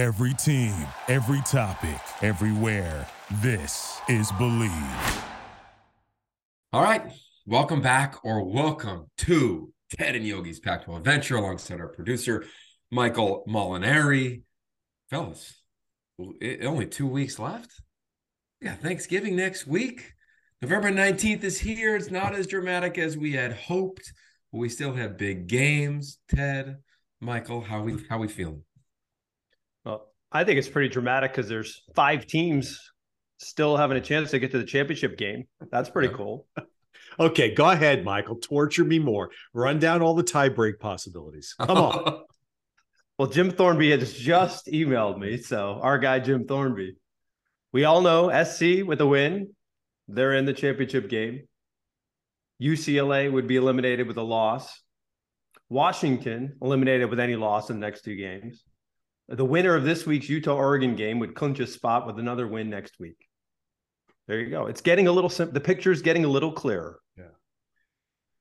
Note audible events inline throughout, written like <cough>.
Every team, every topic, everywhere. This is Bleav. All right. Welcome back or welcome to Ted and Yogi's Pac 12 Adventure alongside our producer, Michael Molinari. Fellas, only two weeks left. Yeah, Thanksgiving next week. November 19th is here. It's not as dramatic as we had hoped, but we still have big games. Ted, Michael, how we how we feeling? I think it's pretty dramatic because there's five teams still having a chance to get to the championship game. That's pretty cool. <laughs> okay, go ahead, Michael. Torture me more. Run down all the tiebreak possibilities. Come on. <laughs> <laughs> well, Jim Thornby has just emailed me. So our guy Jim Thornby. We all know SC with a win they're in the championship game. UCLA would be eliminated with a loss. Washington eliminated with any loss in the next two games. The winner of this week's Utah Oregon game would clinch a spot with another win next week. There you go. It's getting a little sim- the picture's getting a little clearer. Yeah.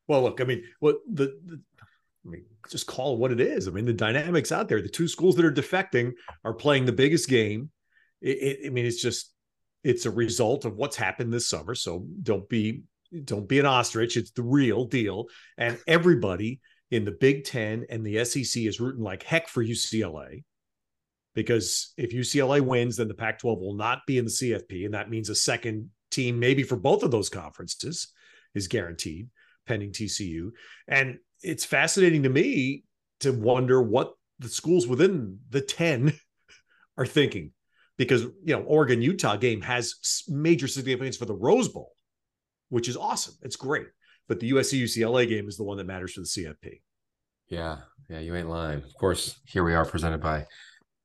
Well, look, I mean, what the, the I mean, just call what it is. I mean, the dynamics out there. The two schools that are defecting are playing the biggest game. It, it, I mean, it's just it's a result of what's happened this summer. So don't be don't be an ostrich. It's the real deal. And everybody in the Big Ten and the SEC is rooting like heck for UCLA. Because if UCLA wins, then the Pac 12 will not be in the CFP. And that means a second team, maybe for both of those conferences, is guaranteed pending TCU. And it's fascinating to me to wonder what the schools within the 10 <laughs> are thinking because you know Oregon Utah game has major significance for the Rose Bowl, which is awesome. It's great, but the USC UCLA game is the one that matters for the CFP. Yeah, yeah, you ain't lying. Of course, here we are presented by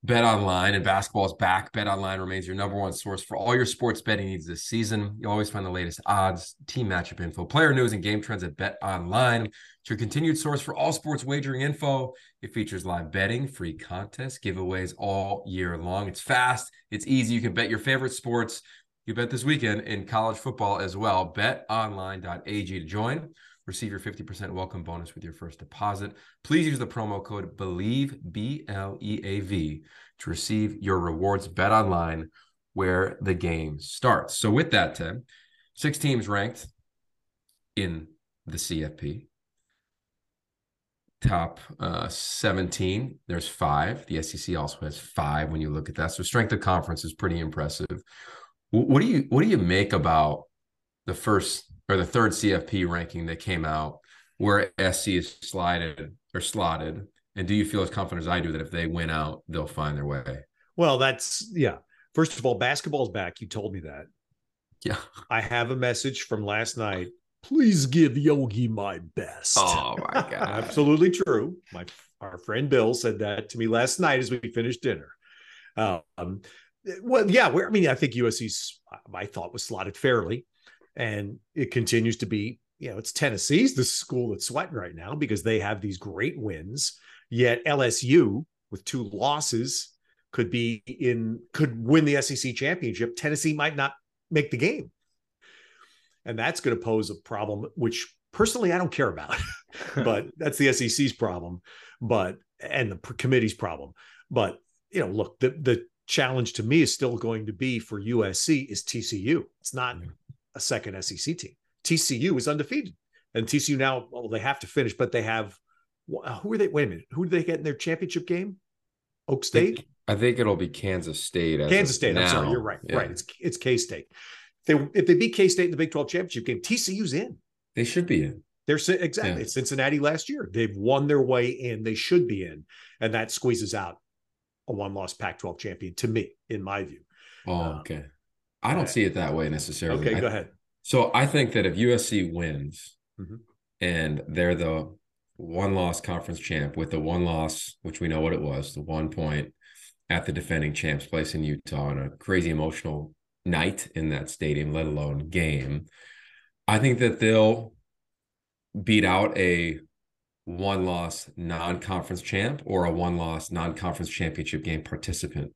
Bet Online and basketball is back. Bet Online remains your number one source for all your sports betting needs this season. You'll always find the latest odds, team matchup info, player news, and game trends at Bet Online. It's your continued source for all sports wagering info. It features live betting, free contests, giveaways all year long. It's fast, it's easy. You can bet your favorite sports. You bet this weekend in college football as well. BetOnline.ag to join. Receive your 50% welcome bonus with your first deposit. Please use the promo code BELIEVE, B L E A V, to receive your rewards. Bet online where the game starts. So, with that, Tim, six teams ranked in the CFP. Top uh, 17, there's five. The SEC also has five when you look at that. So, strength of conference is pretty impressive. What do you what do you make about the first or the third CFP ranking that came out where SC is slided or slotted? And do you feel as confident as I do that if they win out, they'll find their way? Well, that's yeah. First of all, basketball's back. You told me that. Yeah. I have a message from last night. Please give Yogi my best. Oh my <laughs> god. Absolutely true. My our friend Bill said that to me last night as we finished dinner. Um, well, yeah, I mean, I think USC's I thought was slotted fairly and it continues to be you know it's tennessee's the school that's sweating right now because they have these great wins. Yet lsu with two losses could be in could win the sec championship. Tennessee might not make the game. And that's going to pose a problem which personally i don't care about. <laughs> But <laughs> that's the sec's problem. But and the committee's problem. But you know look the the challenge to me is still going to be for usc is tcu it's not mm. A second SEC team. TCU is undefeated, and TCU now well they have to finish, but they have who are they? Wait a minute, who do they get in their championship game? Oak State. I think, I think it'll be Kansas State. Kansas State. I'm sorry, you're right. Yeah. Right. It's it's K State. If they if they beat K State in the Big 12 championship game, TCU's in. They should be in. They're exactly yeah. Cincinnati last year. They've won their way in. They should be in, and that squeezes out a one-loss Pac-12 champion to me, in my view. Oh, okay. Um, I don't see it that way necessarily. Okay, go ahead. So I think that if USC wins mm-hmm. and they're the one loss conference champ with the one loss, which we know what it was, the one point at the defending champs place in Utah on a crazy emotional night in that stadium, let alone game. I think that they'll beat out a one loss non conference champ or a one loss non conference championship game participant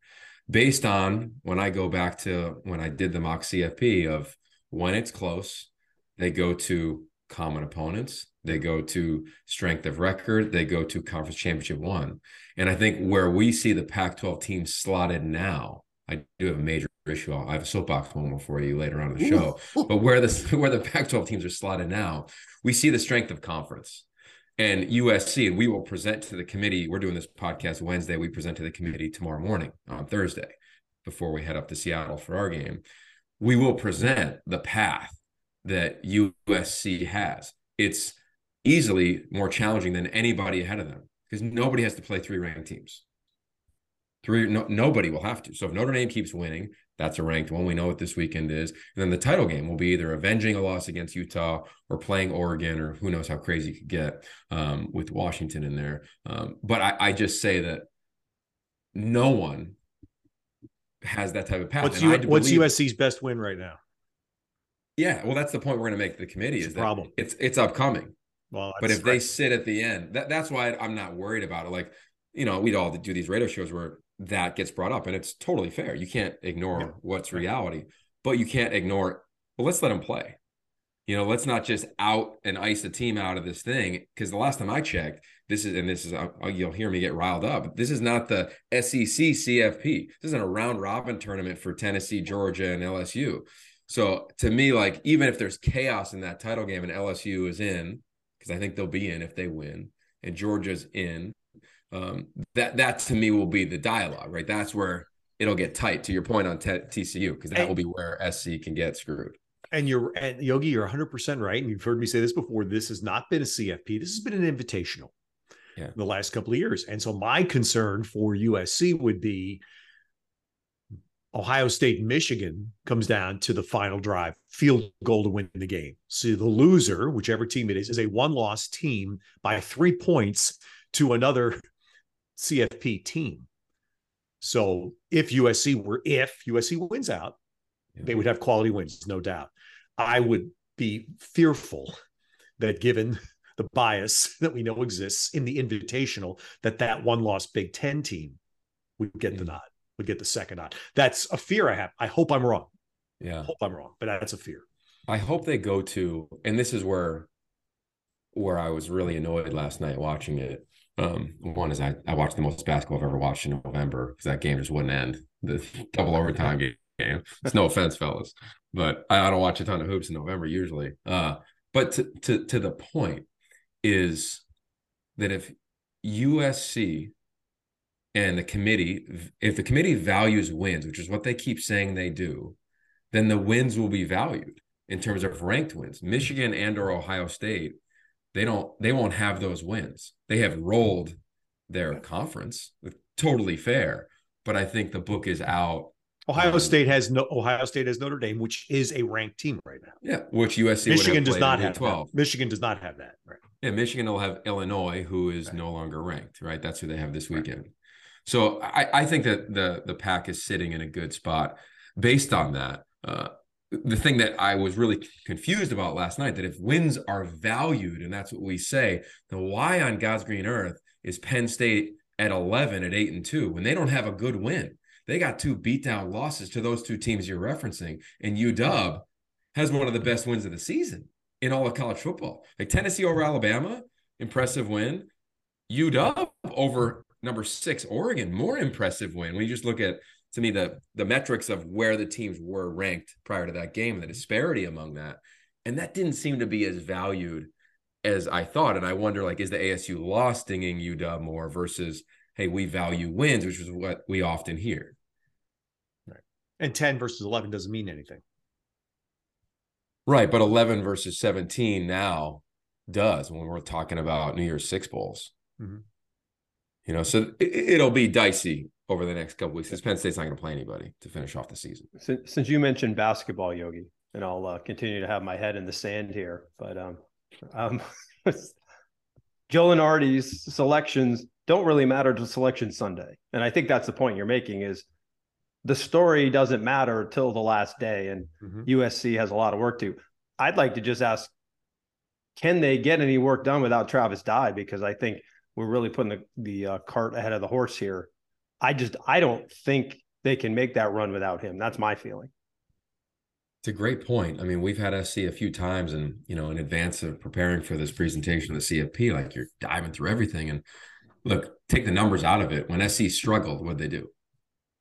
based on when I go back to when I did the mock CFP of when it's close, they go to common opponents. they go to strength of record, they go to conference championship one. And I think where we see the Pac 12 team slotted now, I do have a major issue. I have a soapbox moment for you later on in the show. but where the <laughs> where the Pac 12 teams are slotted now, we see the strength of conference and USC, and we will present to the committee. We're doing this podcast Wednesday. We present to the committee tomorrow morning on Thursday before we head up to Seattle for our game. We will present the path that USC has. It's easily more challenging than anybody ahead of them because nobody has to play three ranked teams. Three, no, nobody will have to. So if Notre Dame keeps winning, that's a ranked one. We know what this weekend is. And then the title game will be either avenging a loss against Utah or playing Oregon, or who knows how crazy it could get um, with Washington in there. Um, but I, I, just say that no one has that type of path. What's, U- what's believe, USC's best win right now? Yeah, well, that's the point we're going to make the committee it's is that problem. it's it's upcoming. Well, but if right. they sit at the end, that, that's why I'm not worried about it. Like, you know, we'd all do these radio shows where that gets brought up and it's totally fair you can't ignore yeah. what's reality but you can't ignore well let's let them play you know let's not just out and ice the team out of this thing because the last time i checked this is and this is uh, you'll hear me get riled up this is not the sec cfp this isn't a round robin tournament for tennessee georgia and lsu so to me like even if there's chaos in that title game and lsu is in because i think they'll be in if they win and georgia's in um, that that to me will be the dialogue, right? That's where it'll get tight. To your point on t- TCU, because that will be where SC can get screwed. And you're and Yogi, you're 100 percent right. And you've heard me say this before. This has not been a CFP. This has been an invitational. Yeah. the last couple of years. And so my concern for USC would be Ohio State Michigan comes down to the final drive, field goal to win the game. So the loser, whichever team it is, is a one loss team by three points to another CFP team. So if USC were if USC wins out, yeah. they would have quality wins, no doubt. I would be fearful that given the bias <laughs> that we know exists in the invitational, that that one loss Big Ten team would get yeah. the nod, would get the second nod. That's a fear I have. I hope I'm wrong. Yeah, I hope I'm wrong, but that's a fear. I hope they go to, and this is where where I was really annoyed last night watching it. Um, one is I, I watched the most basketball I've ever watched in November because that game just wouldn't end. The <laughs> double overtime game. It's no offense, fellas, but I, I, don't watch a ton of hoops in November usually. Uh, but to, to to the point is that if USC and the committee, if the committee values wins, which is what they keep saying they do, then the wins will be valued in terms of ranked wins. Michigan and or Ohio State they don't they won't have those wins. They have rolled their conference. Totally fair. But I think the book is out. Ohio State has no Ohio State has Notre Dame, which is a ranked team right now. Yeah, which USC Michigan does not have 12. That. Michigan does not have that. Right. Yeah, Michigan will have Illinois, who is right. no longer ranked. Right, that's who they have this weekend. Right. So I, I think that the the pack is sitting in a good spot based on that. Uh, the thing that I was really confused about last night that if wins are valued, and that's what we say, then why on God's green earth is Penn State at 11 at 8 and 2 when they don't have a good win? They got two beatdown losses to those two teams you're referencing, and UW has one of the best wins of the season in all of college football. Like Tennessee over Alabama, impressive win. UW over number six Oregon, more impressive win. When you just look at to me the the metrics of where the teams were ranked prior to that game, the disparity among that, and that didn't seem to be as valued as I thought. And I wonder, like, is the ASU loss stinging UW more versus, hey, we value wins, which is what we often hear. Right. And 10 versus 11 doesn't mean anything. Right. But 11 versus 17 now does when we're talking about New Year's Six Bowls. Mm-hmm. You know, so it, will be dicey over the next couple weeks because Penn State's not going to play anybody to finish off the season. Since, since you mentioned basketball, Yogi, and I'll uh, continue to have my head in the sand here, but um, um, <laughs> Joe Lunardi's selections don't really matter to Selection Sunday, and I think that's the point you're making is the story doesn't matter till the last day, and mm-hmm. USC has a lot of work to. I'd like to just ask, can they get any work done without Travis Dye? Because I think we're really putting the the uh, cart ahead of the horse here I just I don't think they can make that run without him. That's my feeling. It's a great point. I mean, we've had SC a few times, and you know, in advance of preparing for this presentation of the CFP, like you're diving through everything. And look, take the numbers out of it. When SC struggled, what did they do?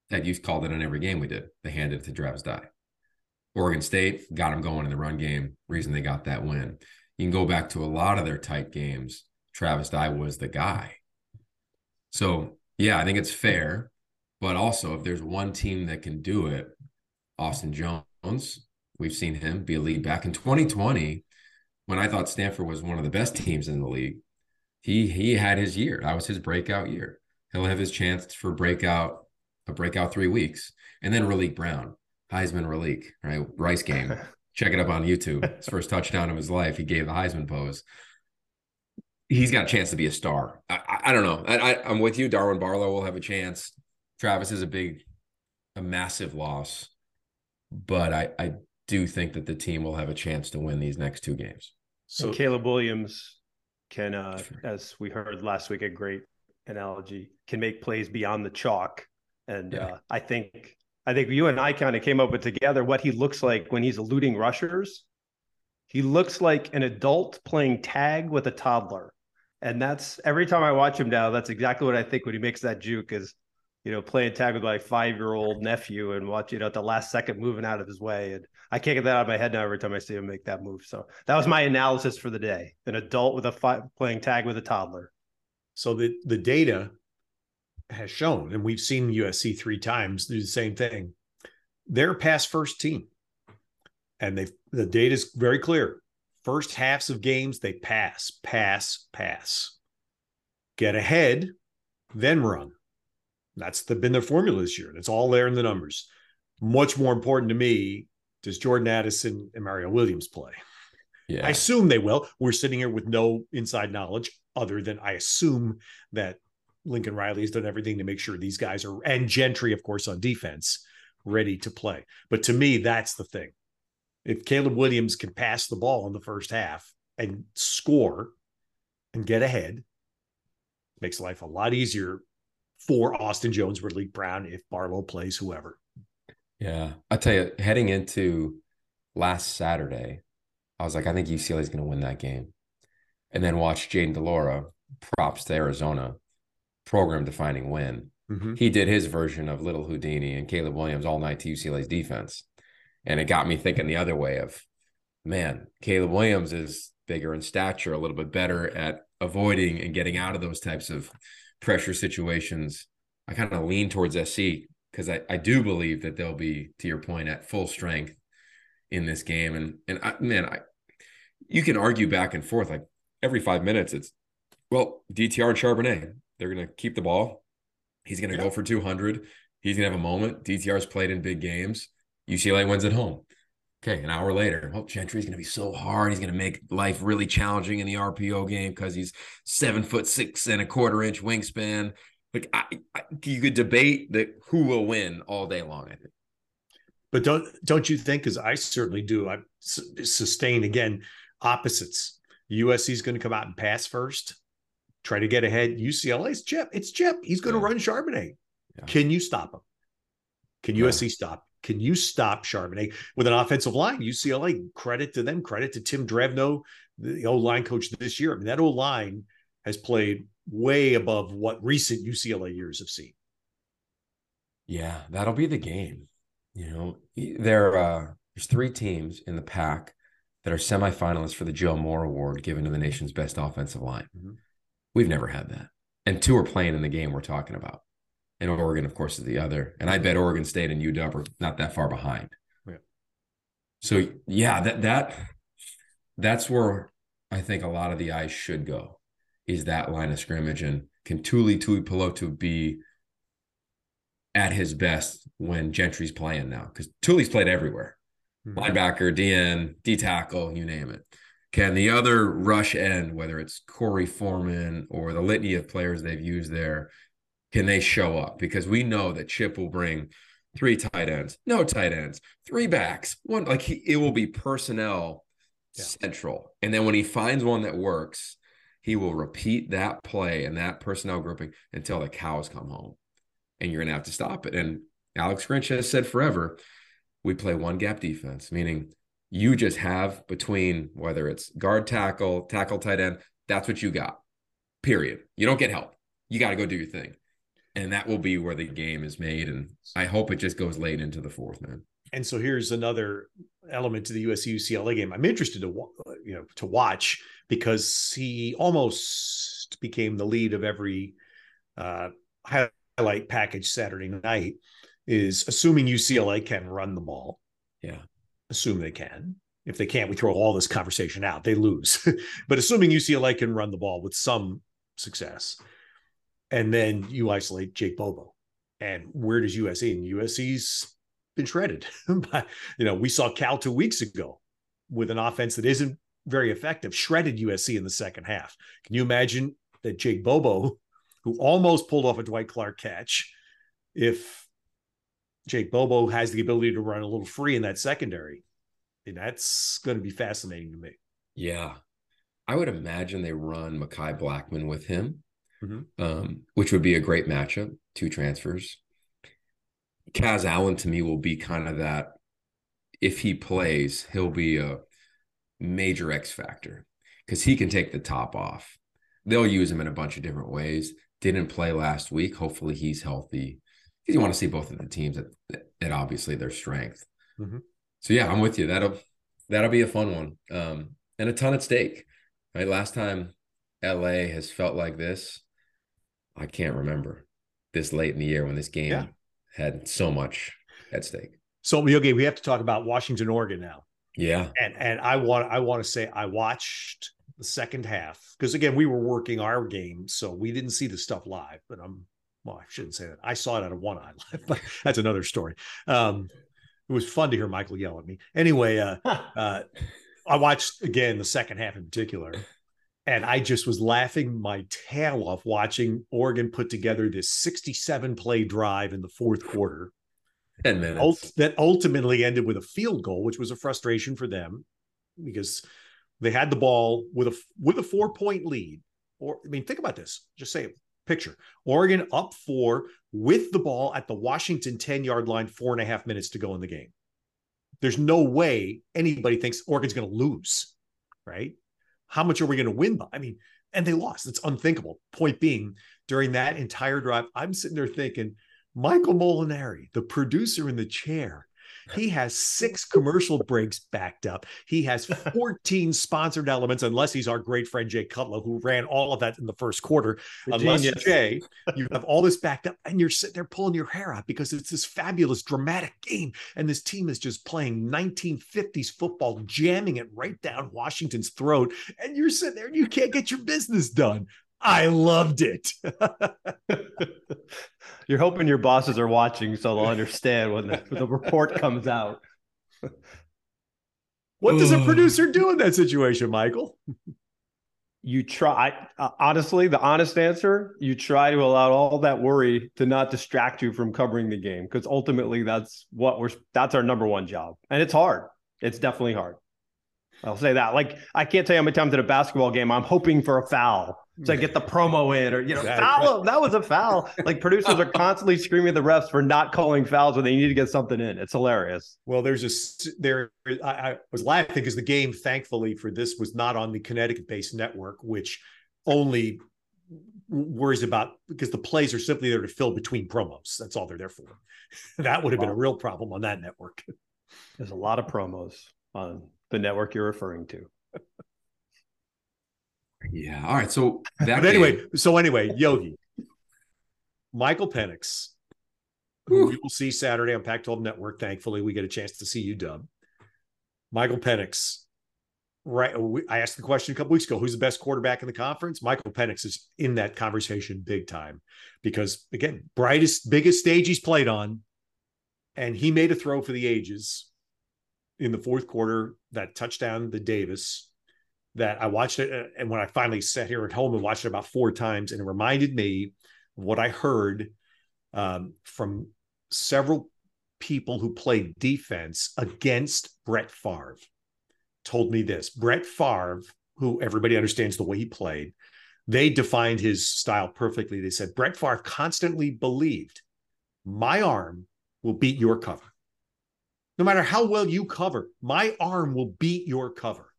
That youth called it in every game we did. They handed it to Travis Dye. Oregon State got them going in the run game. Reason they got that win. You can go back to a lot of their tight games. Travis Dye was the guy. So yeah, I think it's fair. But also, if there's one team that can do it, Austin Jones, we've seen him be a lead back in 2020 when I thought Stanford was one of the best teams in the league. He he had his year. That was his breakout year. He'll have his chance for breakout a breakout three weeks, and then Raleek Brown, Heisman Raleek, right? Rice game. <laughs> Check it up on YouTube. His first touchdown of his life. He gave the Heisman pose. He's got a chance to be a star. I, I, I don't know. I, I, I'm with you. Darwin Barlow will have a chance. Travis is a big, a massive loss, but I, I do think that the team will have a chance to win these next two games. So and Caleb Williams can, uh, as we heard last week, a great analogy, can make plays beyond the chalk. And yeah. uh, I think I think you and I kind of came up with together what he looks like when he's eluding rushers. He looks like an adult playing tag with a toddler. And that's every time I watch him now, that's exactly what I think when he makes that juke is you know, playing tag with my five year old nephew and watch, you know, at the last second moving out of his way. And I can't get that out of my head now every time I see him make that move. So that was my analysis for the day. An adult with a five playing tag with a toddler. So the the data has shown, and we've seen USC three times do the same thing. They're a pass first team. And they the data is very clear. First halves of games, they pass, pass, pass. Get ahead, then run that's the, been their formula this year. And it's all there in the numbers. Much more important to me, does Jordan Addison and Mario Williams play? Yeah. I assume they will. We're sitting here with no inside knowledge other than I assume that Lincoln Riley has done everything to make sure these guys are, and Gentry, of course, on defense, ready to play. But to me, that's the thing. If Caleb Williams can pass the ball in the first half and score and get ahead, makes life a lot easier for Austin Jones, Raleek Brown, if Barlow plays whoever. Yeah. I tell you, heading into last Saturday, I was like, I think UCLA is going to win that game. And then watch Jayden de Laura, props to Arizona, program defining win. Mm-hmm. He did his version of Little Houdini and Caleb Williams all night to UCLA's defense. And it got me thinking the other way of, man, Caleb Williams is bigger in stature, a little bit better at avoiding and getting out of those types of pressure situations, I kind of lean towards SC because I, I do believe that they'll be, to your point, at full strength in this game. And and I, man, I you can argue back and forth like every five minutes. It's well, DTR and Charbonnet, they're gonna keep the ball. He's gonna yeah. go for 200. He's gonna have a moment. DTR's played in big games. UCLA wins at home. Okay, an hour later, oh, Gentry's going to be so hard. He's going to make life really challenging in the RPO game because he's seven foot six and a quarter inch wingspan. Like I, I, you could debate that who will win all day long. I think. But don't don't you think? Because I certainly do. I sustain again opposites. USC is going to come out and pass first, try to get ahead. UCLA's Chip. It's Chip. He's going yeah. to run Charbonnet. Yeah. Can you stop him? Can yeah. USC stop? Can you stop Charbonnet with an offensive line? UCLA, credit to them, credit to Tim Drevno, the old line coach this year. I mean, that old line has played way above what recent UCLA years have seen. Yeah, that'll be the game. You know, there uh, there's three teams in the pack that are semifinalists for the Joe Moore Award given to the nation's best offensive line. Mm-hmm. We've never had that. And two are playing in the game we're talking about and Oregon, of course, is the other. And I bet Oregon State and UW are not that far behind. Yeah. So yeah, that that that's where I think a lot of the eyes should go is that line of scrimmage and can Tuli Tuipulotu be at his best when Gentry's playing now? Because Tuli's played everywhere. Mm-hmm. Linebacker, DN, D tackle, you name it. Can the other rush end, whether it's Korey Foreman or the litany of players they've used there, can they show up? Because we know that Chip will bring three tight ends, no tight ends, three backs, one like he, it will be personnel yeah. central. And then when he finds one that works, he will repeat that play and that personnel grouping until the cows come home. And you're gonna have to stop it. And Alex Grinch has said forever, we play one gap defense, meaning you just have between whether it's guard tackle, tackle tight end, that's what you got. Period. You don't get help. You got to go do your thing. And that will be where the game is made. And I hope it just goes late into the fourth, man. And so here's another element to the USC UCLA game. I'm interested to you know to watch because he almost became the lead of every uh, highlight package Saturday night. Is assuming UCLA can run the ball. Yeah, assume they can. If they can't, we throw all this conversation out. They lose. <laughs> but assuming UCLA can run the ball with some success, and then you isolate Jake Bobo, and where does USC? And USC's been shredded. <laughs> by, you know, we saw Cal two weeks ago with an offense that isn't very effective, shredded USC in the second half. Can you imagine that Jake Bobo, who almost pulled off a Dwight Clark catch, if Jake Bobo has the ability to run a little free in that secondary, and that's going to be fascinating to me. Yeah. I would imagine they run Mekhi Blackman with him, mm-hmm. um, which would be a great matchup, two transfers. Kaz Allen to me will be kind of that. If he plays, he'll be a major X factor because he can take the top off. They'll use him in a bunch of different ways. Didn't play last week. Hopefully, he's healthy. You want to see both of the teams at, at obviously their strength. Mm-hmm. So yeah, I'm with you. That'll that'll be a fun one, um, and a ton at stake. Right, last time LA has felt like this, I can't remember this late in the year when this game yeah had so much at stake. So Yogi, we have to talk about Washington, Oregon now. Yeah. And and I want I want to say I watched the second half because again we were working our game, so we didn't see the stuff live. But I'm well, I shouldn't say that. I saw it out of one eye live, but <laughs> that's another story. Um, it was fun to hear Michael yell at me. Anyway, uh, <laughs> uh, I watched again the second half in particular, and I just was laughing my tail off watching Oregon put together this 67 play drive in the fourth quarter. 10 minutes. That ultimately ended with a field goal, which was a frustration for them because they had the ball with a with a four point lead. Or I mean, think about this. Just say picture Oregon up four with the ball at the Washington 10 yard line, four and a half minutes to go in the game. There's no way anybody thinks Oregon's going to lose, right? how much are we going to win by? I mean, and they lost. It's unthinkable. Point being, during that entire drive, I'm sitting there thinking, Michael Molinari, the producer in the chair, he has six commercial breaks backed up. He has <laughs> 14 sponsored elements, unless he's our great friend Jay Cutler, who ran all of that in the first quarter. The unless genius. Jay, you have all this backed up, and you're sitting there pulling your hair out because it's this fabulous, dramatic game. And this team is just playing 1950s football, jamming it right down Washington's throat. And you're sitting there and you can't get your business done. I loved it. <laughs> You're hoping your bosses are watching so they'll understand when the, when the report comes out. what does a producer do in that situation, Michael? You try, uh, honestly, the honest answer, you try to allow all that worry to not distract you from covering the game because ultimately that's what we're, that's our number one job. And it's hard. It's definitely hard. I'll say that. Like, I can't tell you how many times at a basketball game I'm hoping for a foul to get the promo in, or you know, foul. That was a foul. Like producers are <laughs> constantly screaming at the refs for not calling fouls when they need to get something in. It's hilarious. Well, there's a there. I, I was laughing because the game, thankfully for this, was not on the Connecticut-based network, which only worries about because the plays are simply there to fill between promos. That's all they're there for. <laughs> that would have wow. been a real problem on that network. There's a lot of promos on the network you're referring to. <laughs> Yeah. All right. So that anyway, so anyway, Yogi, Michael Penix, who we will see Saturday on Pac-12 Network. Thankfully, we get a chance to see you, Dub. Michael Penix. Right. I asked the question a couple weeks ago. Who's the best quarterback in the conference? Michael Penix is in that conversation big time because again, brightest, biggest stage he's played on, and he made a throw for the ages in the fourth quarter. That touchdown, the Davis that I watched it. Uh, and when I finally sat here at home and watched it about four times, and it reminded me of what I heard um, from several people who played defense against Brett Favre. Told me this Brett Favre, who everybody understands the way he played, they defined his style perfectly. They said Brett Favre constantly believed my arm will beat your cover. No matter how well you cover, my arm will beat your cover.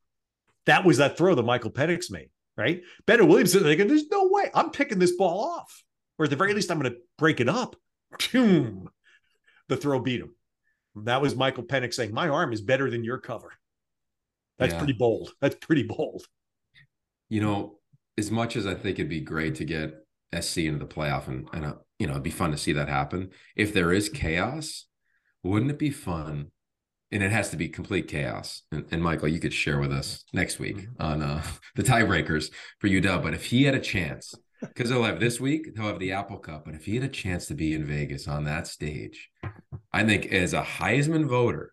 That was that throw that Michael Penix made, right? Bennett Williamson thinking, there's no way I'm picking this ball off. Or at the very least, I'm going to break it up. Boom. The throw beat him. That was Michael Penix saying, My arm is better than your cover. That's yeah. pretty bold. That's pretty bold. You know, as much as I think it'd be great to get SC into the playoff and, and uh, you know, it'd be fun to see that happen. If there is chaos, wouldn't it be fun? And it has to be complete chaos. And, and Michael, you could share with us next week mm-hmm. on uh, <laughs> the tiebreakers for UW. But if he had a chance, because he'll have this week, he'll have the Apple Cup. But if he had a chance to be in Vegas on that stage, I think as a Heisman voter,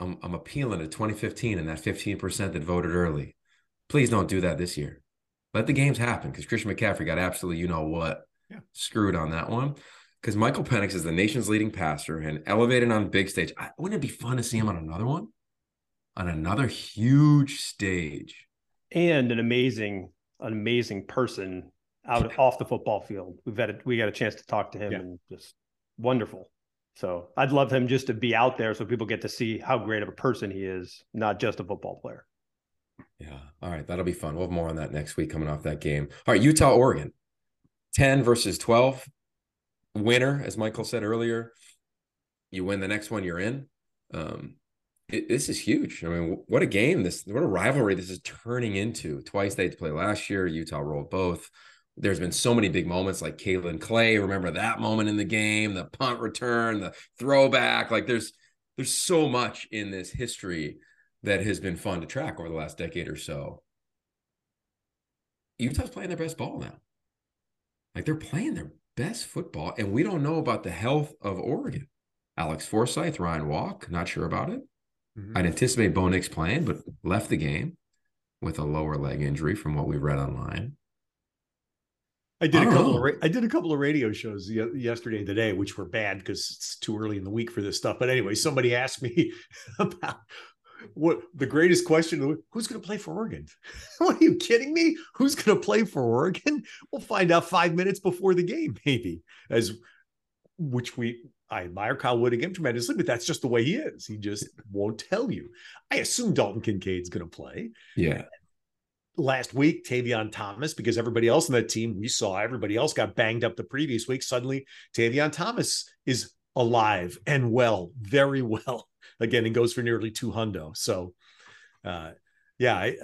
I'm, I'm appealing to 2015 and that 15% that voted early. Please don't do that this year. Let the games happen because Christian McCaffrey got absolutely, you know what, yeah. screwed on that one. Because Michael Penix is the nation's leading passer and elevated on big stage. I, wouldn't it be fun to see him on another one? On another huge stage. And an amazing, an amazing person out off the football field. We've had a, we got a chance to talk to him yeah. and just wonderful. So I'd love him just to be out there so people get to see how great of a person he is, not just a football player. Yeah. All right. That'll be fun. We'll have more on that next week coming off that game. All right. Utah, Oregon, 10 versus 12. Winner, as Michael said earlier, you win the next one, you're in. Um, it, this is huge. I mean, what a game! This, what a rivalry this is turning into. Twice they had to play last year. Utah rolled both there's been so many big moments like Kaelin Clay. Remember that moment in the game, the punt return, the throwback. Like there's there's so much in this history that has been fun to track over the last decade or so. Utah's playing their best ball now. Like they're playing their best football, and we don't know about the health of Oregon. Alex Forsyth, Ryan Walk, not sure about it. Mm-hmm. I'd anticipate Bo Nix playing, but left the game with a lower leg injury from what we read online. I did I a couple know. of I did a couple of radio shows yesterday and today, which were bad because it's too early in the week for this stuff. But anyway, somebody asked me <laughs> about what the greatest question: Who's going to play for Oregon? <laughs> what are you kidding me? Who's going to play for Oregon? We'll find out five minutes before the game, <laughs> maybe. As which we I admire Kyle Whittingham tremendously, but that's just the way he is. He just won't tell you. I assume Dalton Kincaid's going to play. Yeah last week, Tavion Thomas, because everybody else in that team, we saw everybody else got banged up the previous week. Suddenly, Tavion Thomas is alive and well, very well. <laughs> Again, it goes for nearly two hundo. So, uh, yeah, I,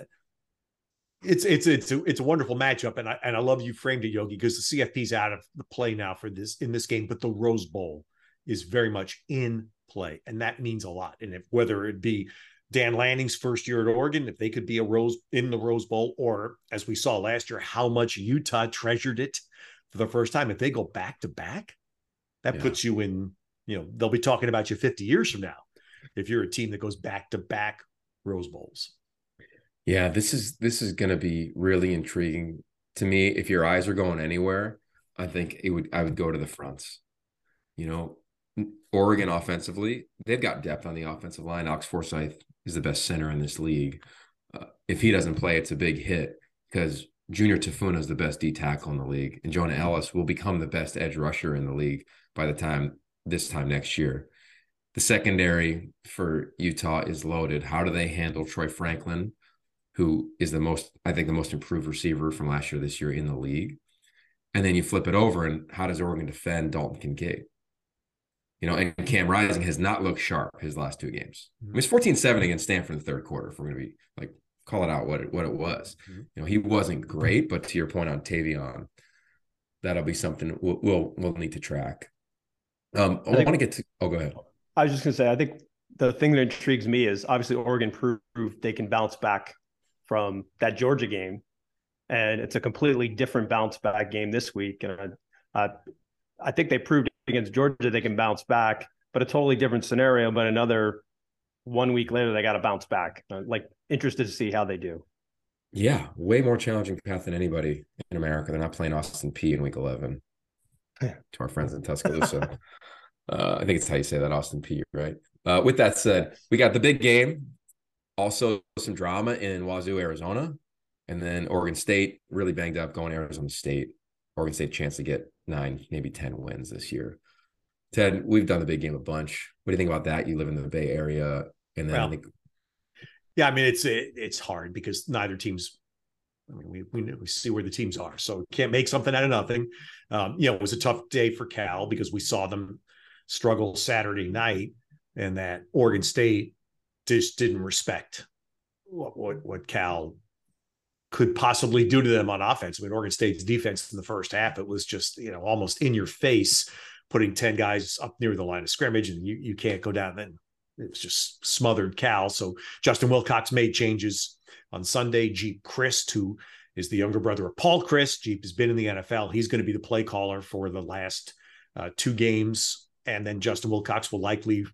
it's it's it's a, it's a wonderful matchup, and I and I love you framed it, Yogi, because the CFP's out of the play now for this in this game, but the Rose Bowl is very much in play, and that means a lot. And if whether it be Dan Lanning's first year at Oregon, if they could be a rose in the Rose Bowl, or as we saw last year, how much Utah treasured it for the first time. If they go back to back, that yeah. puts you in, you know, they'll be talking about you 50 years from now if you're a team that goes back to back Rose Bowls. Yeah, this is this is going to be really intriguing to me. If your eyes are going anywhere, I think it would I would go to the fronts. You know, Oregon offensively, they've got depth on the offensive line. Alex Forsyth is the best center in this league. Uh, if he doesn't play, it's a big hit because Junior Tafuna is the best D tackle in the league, and Jonah Elliss will become the best edge rusher in the league by the time this time next year. The secondary for Utah is loaded. How do they handle Troy Franklin, who is the most, I think, the most improved receiver from last year, this year in the league? And then you flip it over, and how does Oregon defend Dalton Kincaid? You know, and Cam Rising has not looked sharp his last two games. I mean, it's 14 7 against Stanford in the third quarter. If we're going to be like, call it out what it, what it was. Mm-hmm. You know, he wasn't great, but to your point on Tavion, that'll be something we'll, we'll, we'll need to track. Um, I, I want to get to, oh, go ahead. I was just going to say, I think the thing that intrigues me is obviously Oregon proved they can bounce back from that Georgia game. And it's a completely different bounce back game this week. And uh, I think they proved against Georgia, they can bounce back, but a totally different scenario. But another one week later, they got to bounce back. Uh, like interested to see how they do. Yeah, way more challenging path than anybody in America. They're not playing Austin Peay in week 11 to our friends in Tuscaloosa. uh, I think it's how you say that, Austin Peay, right? Uh, with that said, we got the big game. Also, some drama in Wazoo, Arizona. And then Oregon State really banged up going Arizona State. Oregon State chance to get nine, maybe 10 wins this year. Ted, we've done the big game a bunch. What do you think about that? You live in the Bay Area, and then Well, I think Yeah, I mean it's it, it's hard because neither team's. I mean, we, we we see where the teams are, so can't make something out of nothing. Um, you know, it was a tough day for Cal because we saw them struggle Saturday night, and that Oregon State just didn't respect what what, what Cal could possibly do to them on offense. I mean, Oregon State's defense in the first half, it was just, you know, almost in your face, putting 10 guys up near the line of scrimmage, and you, you can't go down. Then it was just smothered Cal. So Justin Wilcox made changes on Sunday. Geep Chryst, who is the younger brother of Paul Chryst, Geep has been in the NFL. He's going to be the play caller for the last uh, two games. And then Justin Wilcox will likely,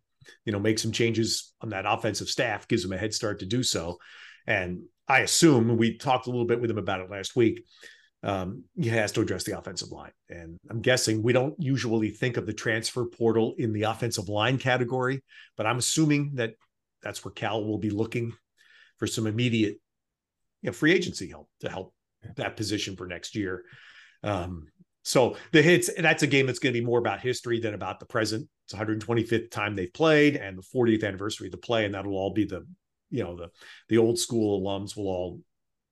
you know, make some changes on that offensive staff, gives him a head start to do so. And I assume we talked a little bit with him about it last week. Um, he has to address the offensive line. And I'm guessing we don't usually think of the transfer portal in the offensive line category, but I'm assuming that that's where Cal will be looking for some immediate you know, free agency help to help that position for next year. Um, so the hits, that's a game that's going to be more about history than about the present. It's 125th time they've played and the 40th anniversary of the play, and that'll all be the, you know, the the old school alums will all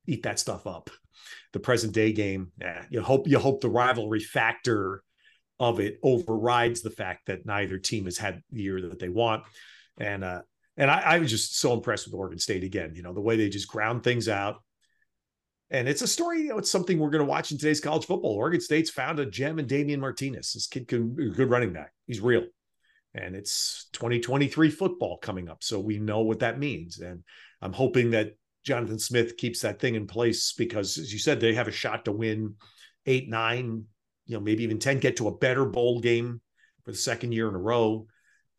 eat that stuff up. The present day game, yeah, you hope you hope the rivalry factor of it overrides the fact that neither team has had the year that they want. And uh, and I, I was just so impressed with Oregon State again. You know, the way they just ground things out. And it's a story, you know, it's something we're going to watch in today's college football. Oregon State's found a gem in Damien Martinez. This kid can be a good running back. He's real. And it's 2023 football coming up. So we know what that means. And I'm hoping that Jonathan Smith keeps that thing in place because, as you said, they have a shot to win eight, nine, you know, maybe even 10, get to a better bowl game for the second year in a row.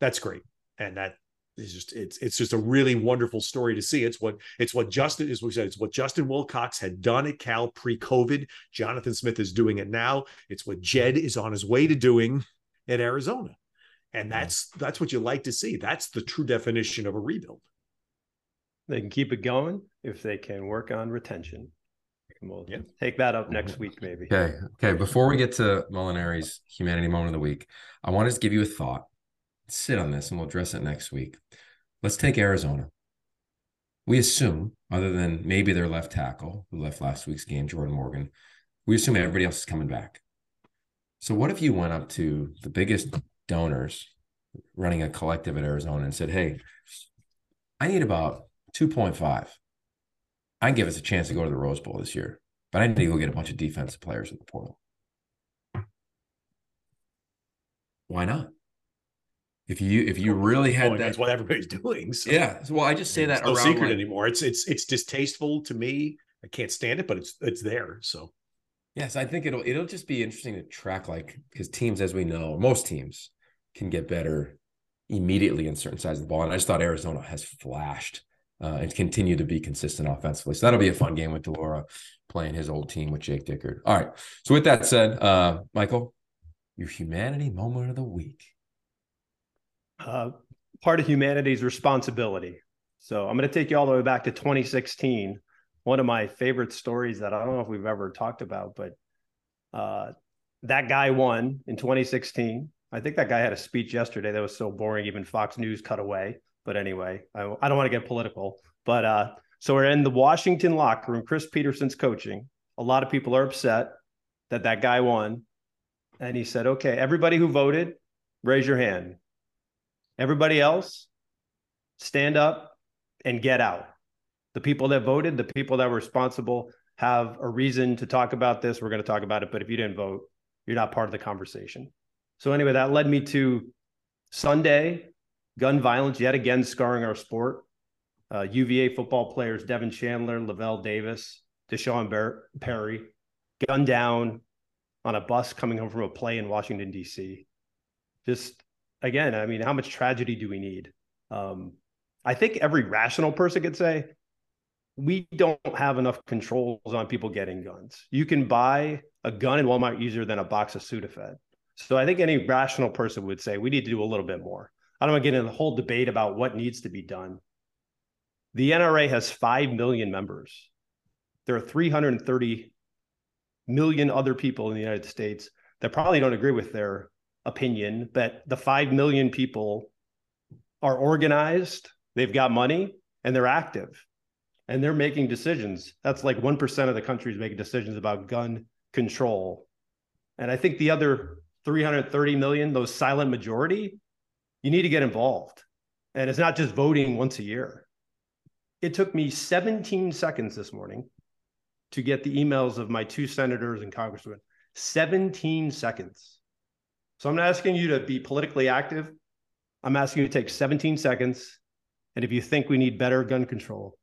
That's great. And that is just it's it's just a really wonderful story to see. It's what it's what Justin is we said, it's what Justin Wilcox had done at Cal pre-COVID. Jonathan Smith is doing it now. It's what Jed is on his way to doing at Arizona. And that's that's what you like to see. That's the true definition of a rebuild. They can keep it going if they can work on retention. We'll Yeah. take that up next mm-hmm. week, maybe. Okay. Okay. Before we get to Molinari's humanity moment of the week, I want to give you a thought. Sit on this and we'll address it next week. Let's take Arizona. We assume, other than maybe their left tackle who left last week's game, Jordan Morgan, we assume everybody else is coming back. So, what if you went up to the biggest donors running a collective at Arizona and said, Hey, I need about 2.5. I can give us a chance to go to the Rose Bowl this year, but I need to go get a bunch of defensive players in the portal. Why not? If you if you really had that, that's what everybody's <laughs> doing. So yeah. Well, I just say that it's no secret like- anymore. It's it's it's distasteful to me. I can't stand it, but it's it's there. So Yes, I think it'll it'll just be interesting to track like because teams, as we know, most teams can get better immediately in certain sides of the ball. And I just thought Arizona has flashed uh, and continue to be consistent offensively. So that'll be a fun game with de Laura playing his old team with Jake Dickert. All right. So with that said, uh, Michael, your humanity moment of the week. Uh, part of humanity's responsibility. So I'm going to take you all the way back to 2016. One of my favorite stories that I don't know if we've ever talked about, but uh, that guy won in 2016. I think that guy had a speech yesterday that was so boring, even Fox News cut away. But anyway, I, I don't want to get political. But uh, so we're in the Washington locker room. Chris Petersen's coaching. A lot of people are upset that that guy won. And he said, okay, everybody who voted, raise your hand. Everybody else, stand up and get out. The people that voted, the people that were responsible, have a reason to talk about this. We're going to talk about it. But if you didn't vote, you're not part of the conversation. So, anyway, that led me to Sunday gun violence yet again scarring our sport. Uh, UVA football players Devin Chandler, Lavel Davis, D'Sean Bar- Perry gunned down on a bus coming home from a play in Washington, D.C. Just again, I mean, how much tragedy do we need? Um, I think every rational person could say we don't have enough controls on people getting guns. You can buy a gun in Walmart easier than a box of Sudafed. So I think any rational person would say we need to do a little bit more. I don't want to get into the whole debate about what needs to be done. The NRA has 5 million members. There are 330 million other people in the United States that probably don't agree with their opinion that the 5 million people are organized, they've got money, and they're active and they're making decisions. That's like 1% of the country is making decisions about gun control. And I think the other 330 million, those silent majority, you need to get involved. And it's not just voting once a year. It took me 17 seconds this morning to get the emails of my two senators and congressmen. 17 seconds. So I'm not asking you to be politically active. I'm asking you to take 17 seconds. And if you think we need better gun control,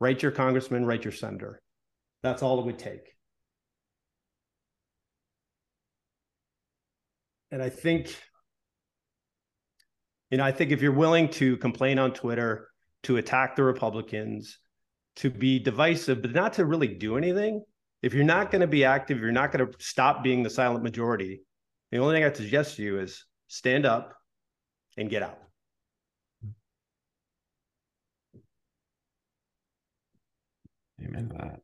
write your congressman, write your senator. That's all it would take. And I think, you know, I think if you're willing to complain on Twitter, to attack the Republicans, to be divisive, but not to really do anything, if you're not going to be active, you're not going to stop being the silent majority. The only thing I suggest to you is stand up and get out. Amen to that.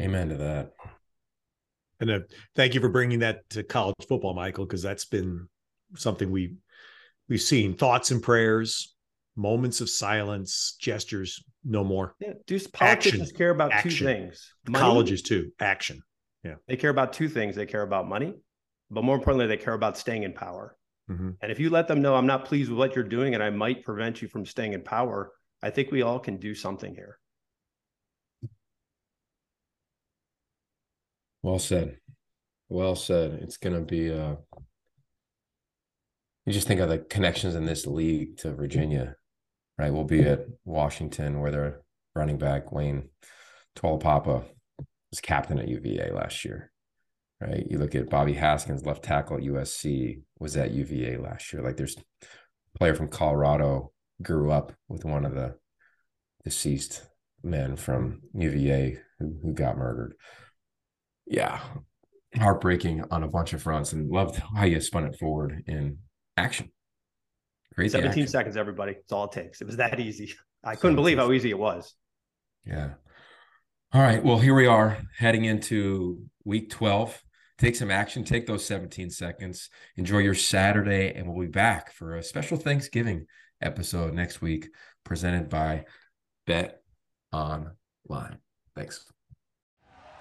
Amen to that. And uh, thank you for bringing that to college football, Michael, because that's been something we we've seen thoughts and prayers, moments of silence, gestures, no more. Yeah, do politicians Action. care about Action. two things? Money, Colleges too. Action. Yeah, they care about two things. They care about money, but more importantly, they care about staying in power. Mm-hmm. And if you let them know, I'm not pleased with what you're doing, and I might prevent you from staying in power, I think we all can do something here. Well said. Well said. It's going to be, uh, you just think of the connections in this league to Virginia, right? We'll be at Washington where their running back, Wayne Taulapapa, was captain at UVA last year, right? You look at Bobby Haskins, left tackle at USC, was at UVA last year. Like there's a player from Colorado grew up with one of the deceased men from UVA who, who got murdered. Yeah, heartbreaking on a bunch of fronts, and loved how you spun it forward in action. Crazy 17 action. seconds, everybody. It's all it takes. It was that easy. I couldn't believe how easy it was. Yeah. All right. Well, here we are heading into week 12. Take some action, take those 17 seconds, enjoy your Saturday, and we'll be back for a special Thanksgiving episode next week presented by Bet Online. Thanks.